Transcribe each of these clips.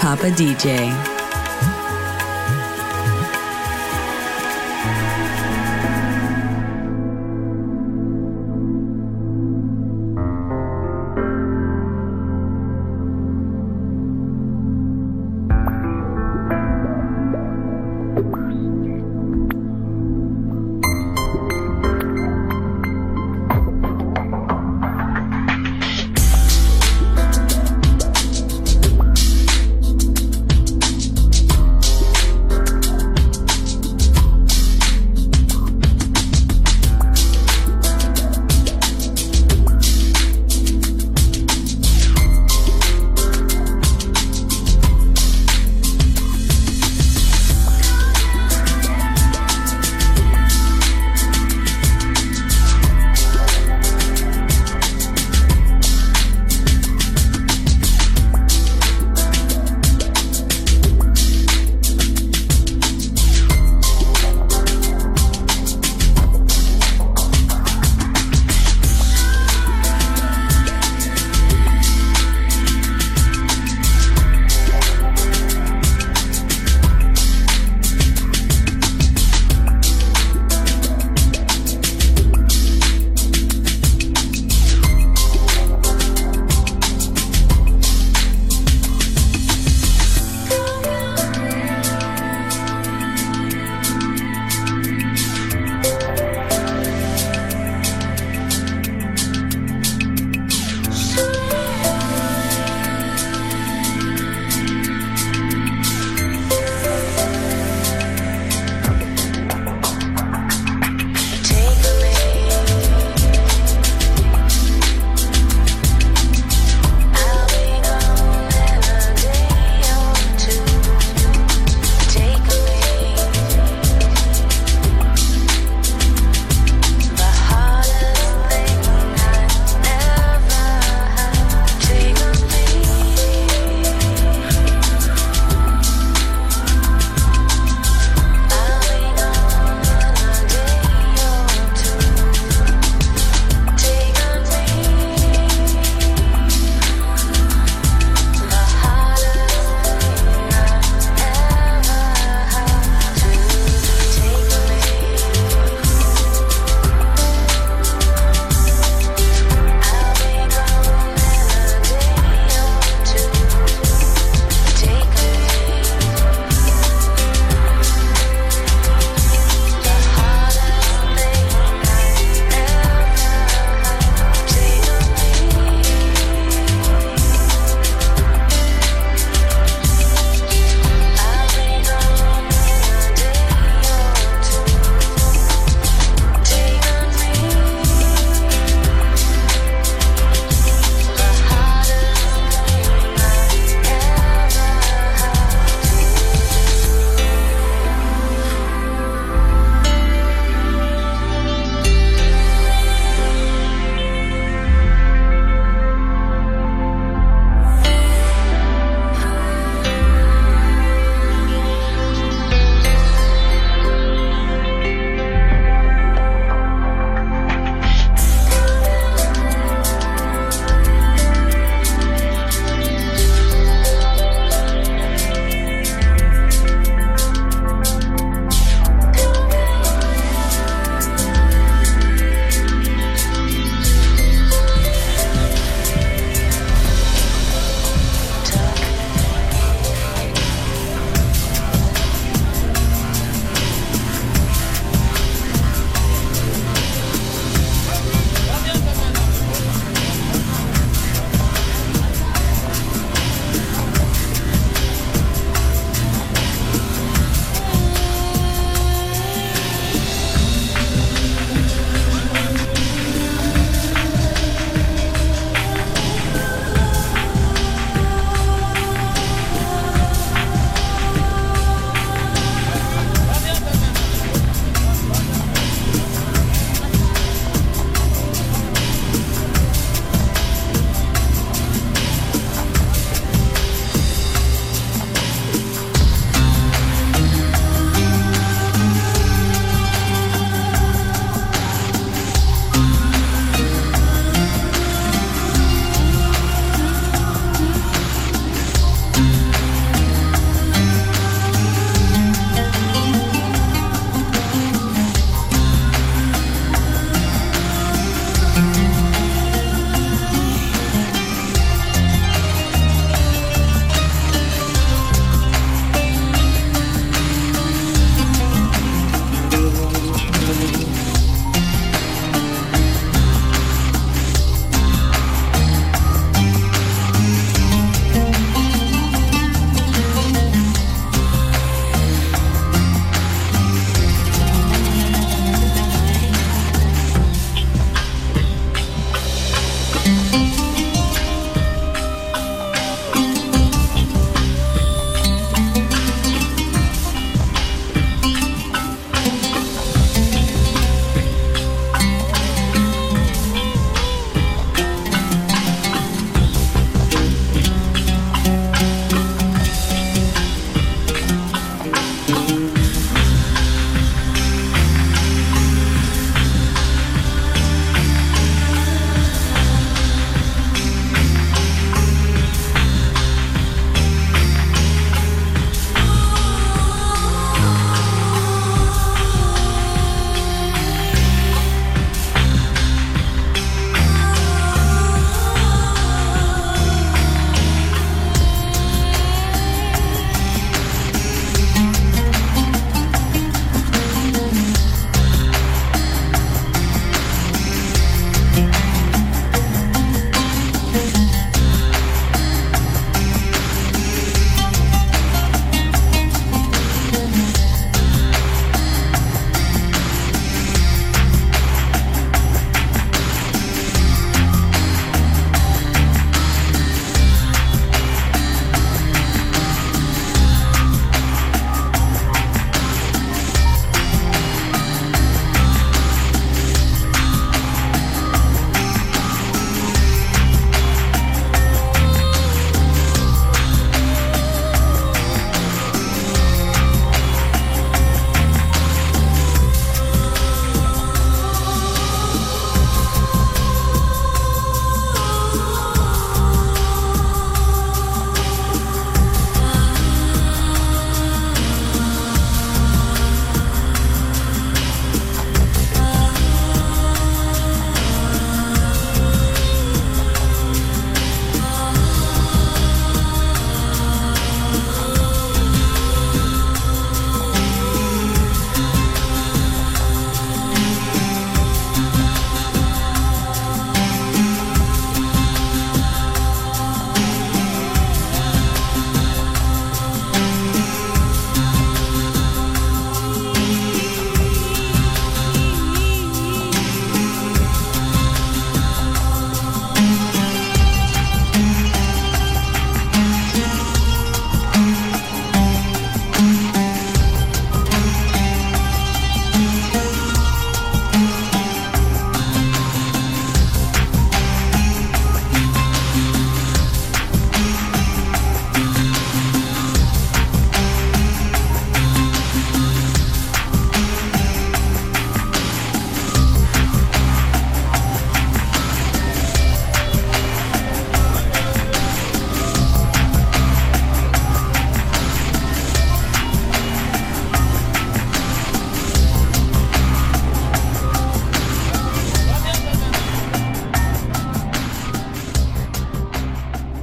Papa DJ.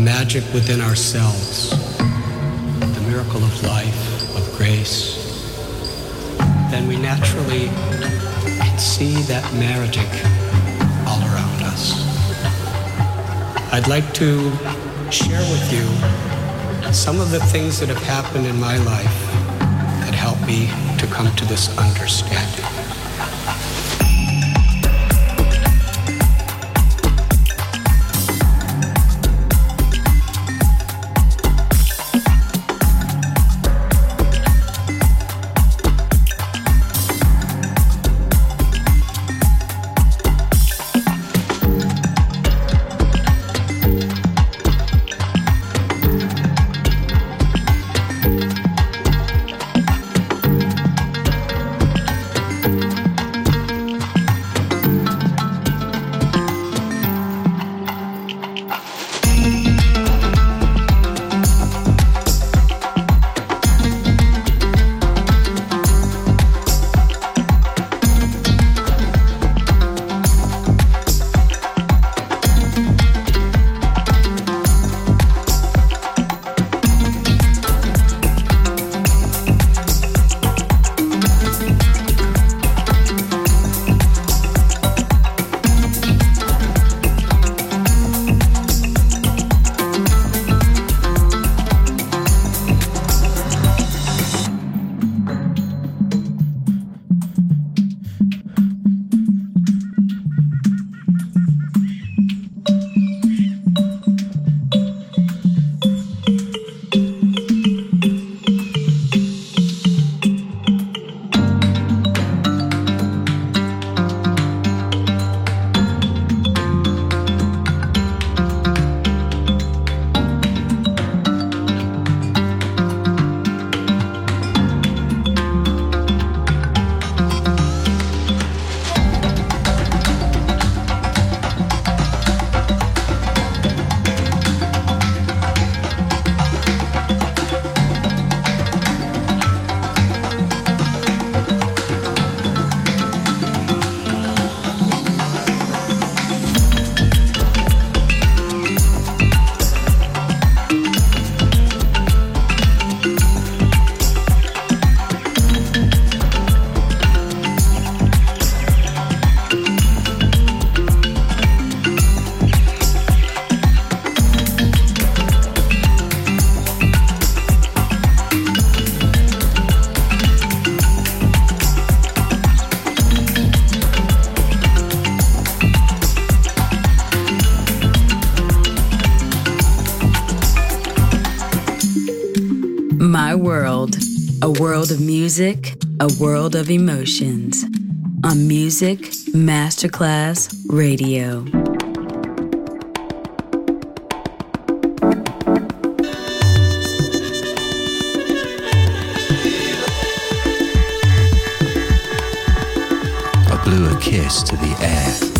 Magic within ourselves, the miracle of life, of grace, then we naturally see that magic all around us. I'd like to share with you some of the things that have happened in my life that helped me to come to this understanding. world of music, a world of emotions. On Music Masterclass Radio. I blew a kiss to the air.